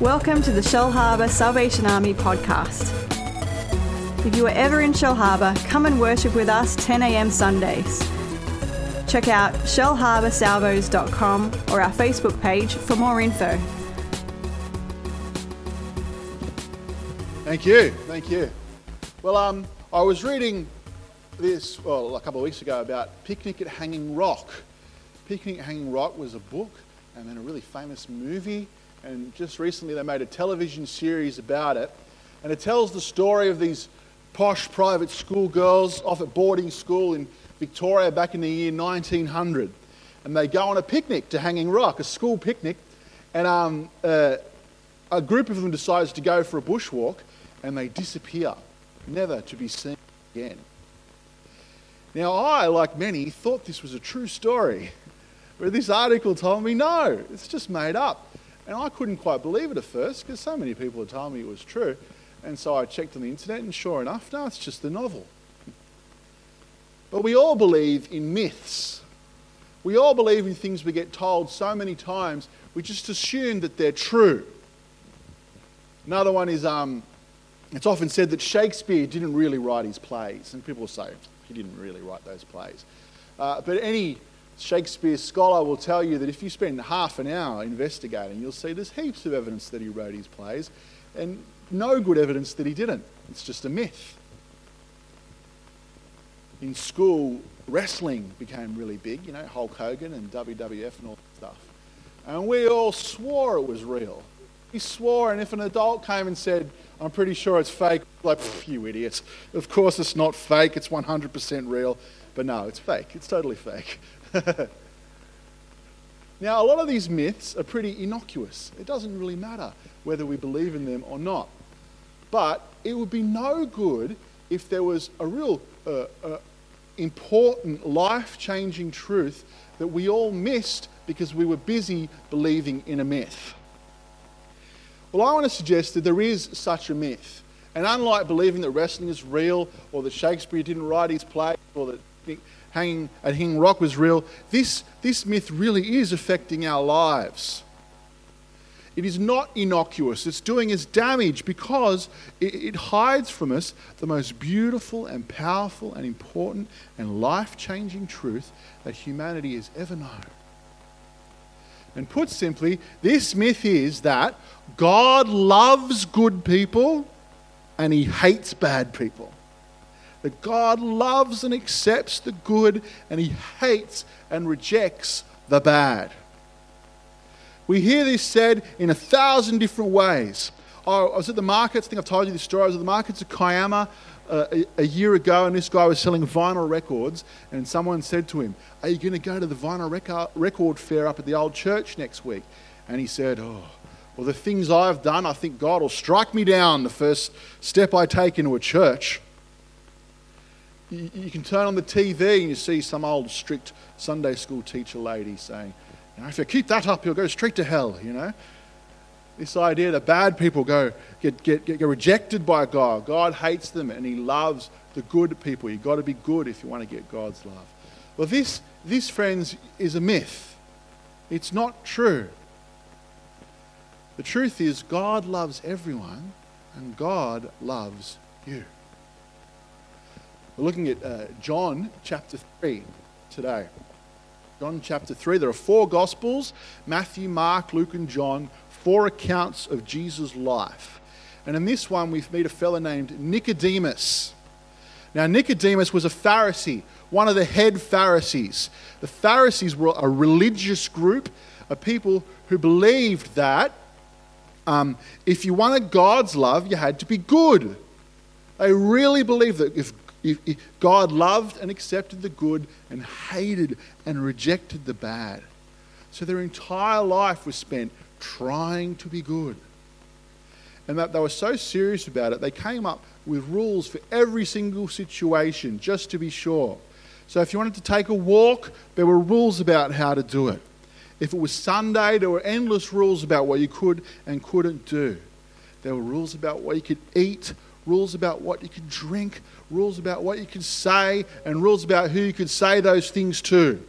Welcome to the Shellharbour Salvation Army podcast. If you are ever in Shellharbour, come and worship with us 10am Sundays. Check out shellharboursalvos.com or our Facebook page for more info. Thank you, thank you. Well, um, I was reading this well a couple of weeks ago about Picnic at Hanging Rock. Picnic at Hanging Rock was a book and then a really famous movie and just recently they made a television series about it. And it tells the story of these posh private school girls off at boarding school in Victoria back in the year 1900. And they go on a picnic to Hanging Rock, a school picnic. And um, uh, a group of them decides to go for a bushwalk and they disappear, never to be seen again. Now, I, like many, thought this was a true story. But this article told me no, it's just made up. And I couldn't quite believe it at first because so many people had told me it was true. And so I checked on the internet, and sure enough, no, it's just a novel. But we all believe in myths. We all believe in things we get told so many times, we just assume that they're true. Another one is um, it's often said that Shakespeare didn't really write his plays, and people say he didn't really write those plays. Uh, but any Shakespeare scholar will tell you that if you spend half an hour investigating, you'll see there's heaps of evidence that he wrote his plays and no good evidence that he didn't. It's just a myth. In school, wrestling became really big, you know, Hulk Hogan and WWF and all that stuff. And we all swore it was real. We swore, and if an adult came and said, I'm pretty sure it's fake, like, you idiots. Of course it's not fake, it's 100% real. But no, it's fake. It's totally fake. now, a lot of these myths are pretty innocuous. It doesn't really matter whether we believe in them or not. But it would be no good if there was a real uh, uh, important, life changing truth that we all missed because we were busy believing in a myth. Well, I want to suggest that there is such a myth. And unlike believing that wrestling is real or that Shakespeare didn't write his play or that hanging at Hanging Rock was real, this, this myth really is affecting our lives. It is not innocuous. It's doing us damage because it, it hides from us the most beautiful and powerful and important and life changing truth that humanity has ever known. And put simply, this myth is that God loves good people and he hates bad people that God loves and accepts the good and he hates and rejects the bad. We hear this said in a thousand different ways. Oh, I was at the markets, I think I've told you this story. I was at the markets of Kiama uh, a, a, year ago, and this guy was selling vinyl records, and someone said to him, Are you going to go to the vinyl record, record fair up at the old church next week? And he said, Oh, well, the things I've done, I think God will strike me down the first step I take into a church you, you can turn on the TV and you see some old strict Sunday school teacher lady saying, you know, if you keep that up, you'll go straight to hell, you know. This idea that bad people go get, get, get, rejected by God. God hates them and he loves the good people. You've got to be good if you want to get God's love. Well, this, this, friends, is a myth. It's not true. The truth is, God loves everyone and God loves you. We're looking at uh, John chapter 3 today. John chapter 3. There are four Gospels Matthew, Mark, Luke, and John, four accounts of Jesus' life. And in this one, we meet a fellow named Nicodemus. Now, Nicodemus was a Pharisee, one of the head Pharisees. The Pharisees were a religious group of people who believed that um, if you wanted God's love, you had to be good. They really believed that if God loved and accepted the good and hated and rejected the bad. So their entire life was spent trying to be good. And that they were so serious about it, they came up with rules for every single situation just to be sure. So if you wanted to take a walk, there were rules about how to do it. If it was Sunday, there were endless rules about what you could and couldn't do. There were rules about what you could eat, rules about what you could drink, rules about what you could say, and rules about who you could say those things to.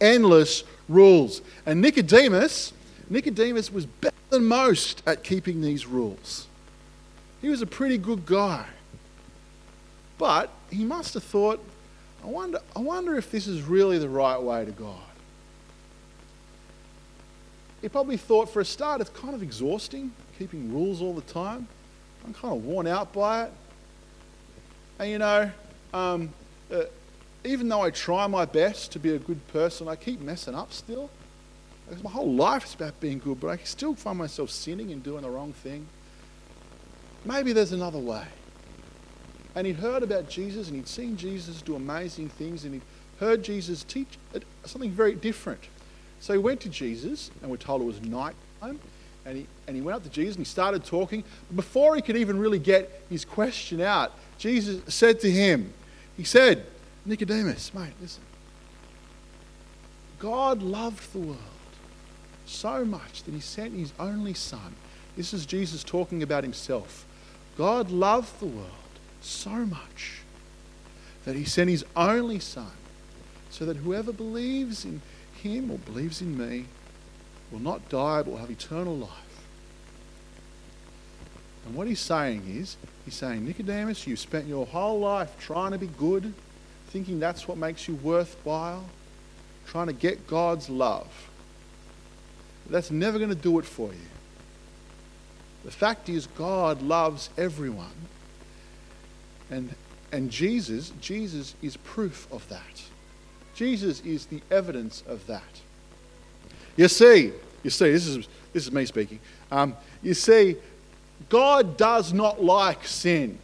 Endless rules. And Nicodemus, Nicodemus was better than most at keeping these rules. He was a pretty good guy. But he must have thought, I wonder, I wonder if this is really the right way to God. He probably thought, for a start, it's kind of exhausting keeping rules all the time. I'm kind of worn out by it. And you know, um, uh, even though I try my best to be a good person, I keep messing up still. Because my whole life is about being good, but I still find myself sinning and doing the wrong thing. Maybe there's another way. And he'd heard about Jesus and he'd seen Jesus do amazing things and he'd heard Jesus teach something very different. So he went to Jesus, and we're told it was night time, and he, and he went up to Jesus and he started talking. But Before he could even really get his question out, Jesus said to him, He said, Nicodemus, mate, listen. God loved the world so much that he sent his only son. This is Jesus talking about himself. God loved the world so much that he sent his only son so that whoever believes in him or believes in me will not die but will have eternal life. And what he's saying is, he's saying, Nicodemus, you spent your whole life trying to be good, thinking that's what makes you worthwhile, trying to get God's love. That's never going to do it for you. The fact is, God loves everyone. And, and Jesus, Jesus is proof of that. Jesus is the evidence of that. You see, you see, this is, this is me speaking. Um, you see, God does not like sin.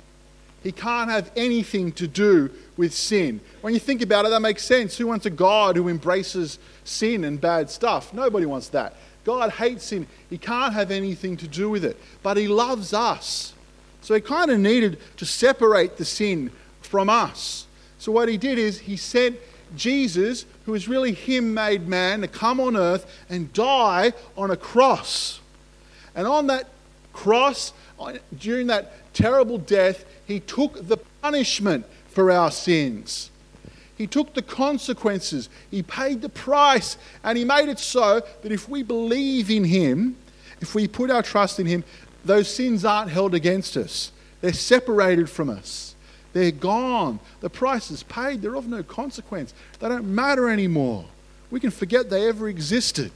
He can't have anything to do with sin. When you think about it, that makes sense. Who wants a God who embraces sin and bad stuff? Nobody wants that. God hates sin. He can't have anything to do with it. But He loves us. So He kind of needed to separate the sin from us. So what He did is He sent Jesus, who is really Him made man, to come on earth and die on a cross. And on that cross, uh, during that terrible death, He took the punishment for our sins. He took the consequences, He paid the price, and He made it so that if we believe in Him, if we put our trust in Him, those sins aren't held against us. They're separated from us. They're gone. The price is paid. They're of no consequence. They don't matter anymore. We can forget they ever existed.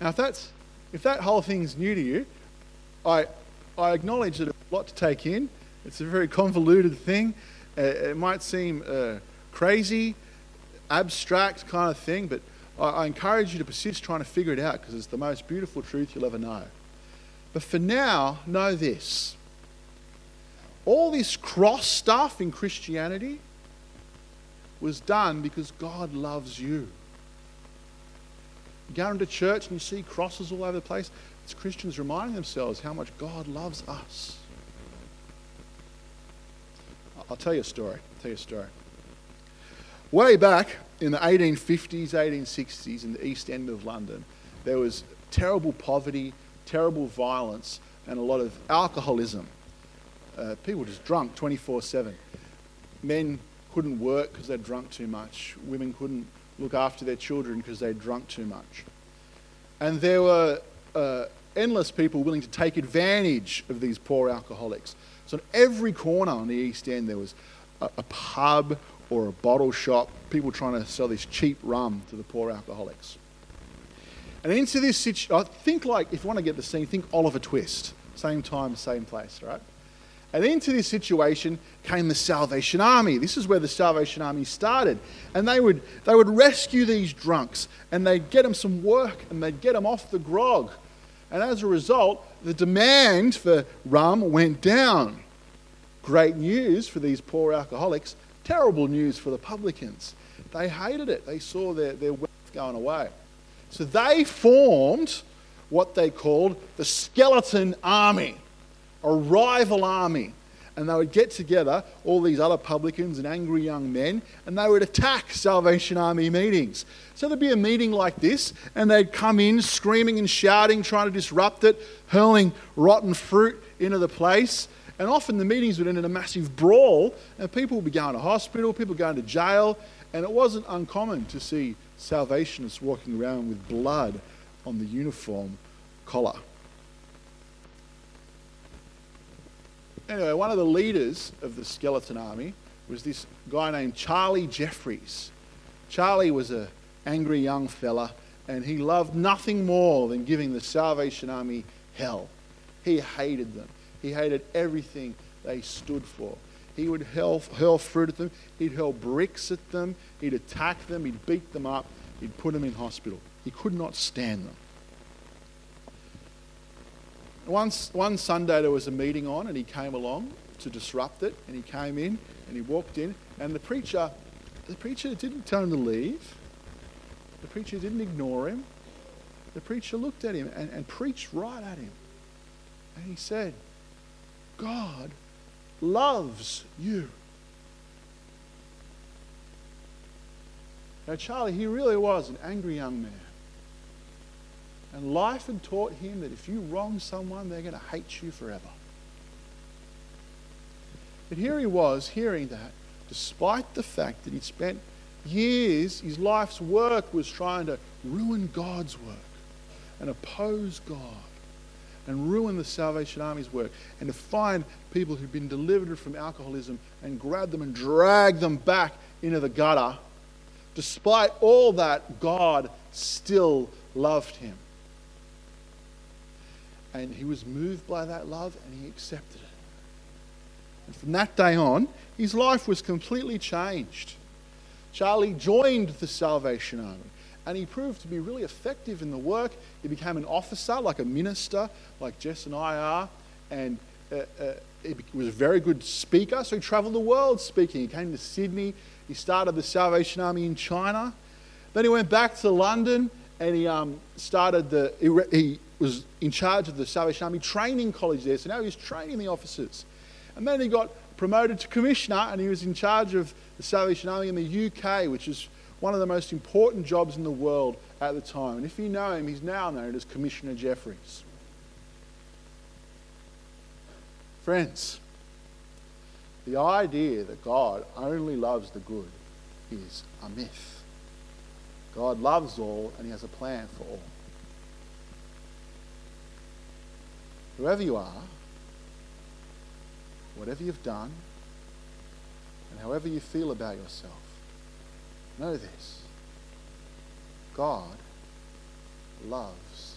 Now, if, that's, if that whole thing's new to you, I, I acknowledge that it's a lot to take in. It's a very convoluted thing. Uh, it might seem uh, crazy, abstract kind of thing, but I, I encourage you to persist trying to figure it out because it's the most beautiful truth you'll ever know. But for now, know this all this cross stuff in Christianity was done because God loves you. You go into church and you see crosses all over the place. It's Christians reminding themselves how much God loves us. I'll tell you a story. I'll tell you a story. Way back in the 1850s, 1860s, in the East End of London, there was terrible poverty, terrible violence, and a lot of alcoholism. Uh, people just drunk 24 7. Men couldn't work because they'd drunk too much. Women couldn't look after their children because they'd drunk too much. And there were uh, endless people willing to take advantage of these poor alcoholics. So, in every corner on the East End, there was a, a pub or a bottle shop, people trying to sell this cheap rum to the poor alcoholics. And into this situation, think like, if you want to get the scene, think Oliver Twist. Same time, same place, right? And into this situation came the Salvation Army. This is where the Salvation Army started. And they would, they would rescue these drunks and they'd get them some work and they'd get them off the grog. And as a result, the demand for rum went down. Great news for these poor alcoholics, terrible news for the publicans. They hated it, they saw their, their wealth going away. So they formed what they called the skeleton army, a rival army. And they would get together, all these other publicans and angry young men, and they would attack Salvation Army meetings. So there'd be a meeting like this, and they'd come in screaming and shouting, trying to disrupt it, hurling rotten fruit into the place. And often the meetings would end in a massive brawl, and people would be going to hospital, people going to jail, And it wasn't uncommon to see Salvationists walking around with blood on the uniform collar. Anyway, one of the leaders of the skeleton army was this guy named Charlie Jeffries. Charlie was an angry young fella, and he loved nothing more than giving the Salvation Army hell. He hated them. He hated everything they stood for. He would hurl, hurl fruit at them. He'd hurl bricks at them. He'd attack them. He'd beat them up. He'd put them in hospital. He could not stand them. Once, one Sunday there was a meeting on, and he came along to disrupt it. And he came in and he walked in, and the preacher, the preacher didn't tell him to leave. The preacher didn't ignore him. The preacher looked at him and, and preached right at him. And he said, God loves you. Now, Charlie, he really was an angry young man. And life had taught him that if you wrong someone, they're going to hate you forever. But here he was hearing that, despite the fact that he'd spent years, his life's work was trying to ruin God's work and oppose God and ruin the Salvation Army's work and to find people who've been delivered from alcoholism and grab them and drag them back into the gutter. Despite all that, God still loved him. And he was moved by that love and he accepted it. And from that day on, his life was completely changed. Charlie joined the Salvation Army and he proved to be really effective in the work. He became an officer, like a minister, like Jess and I are, and uh, uh, he was a very good speaker. So he traveled the world speaking. He came to Sydney. He started the Salvation Army in China. Then he went back to London and he um, started the. He, he was in charge of the Salvation Army training college there. So now he's training the officers. And then he got promoted to commissioner and he was in charge of the Salvation Army in the UK, which is one of the most important jobs in the world at the time. And if you know him, he's now known as Commissioner Jeffries. Friends, the idea that God only loves the good is a myth. God loves all and he has a plan for all. Whoever you are, whatever you've done, and however you feel about yourself, know this. God loves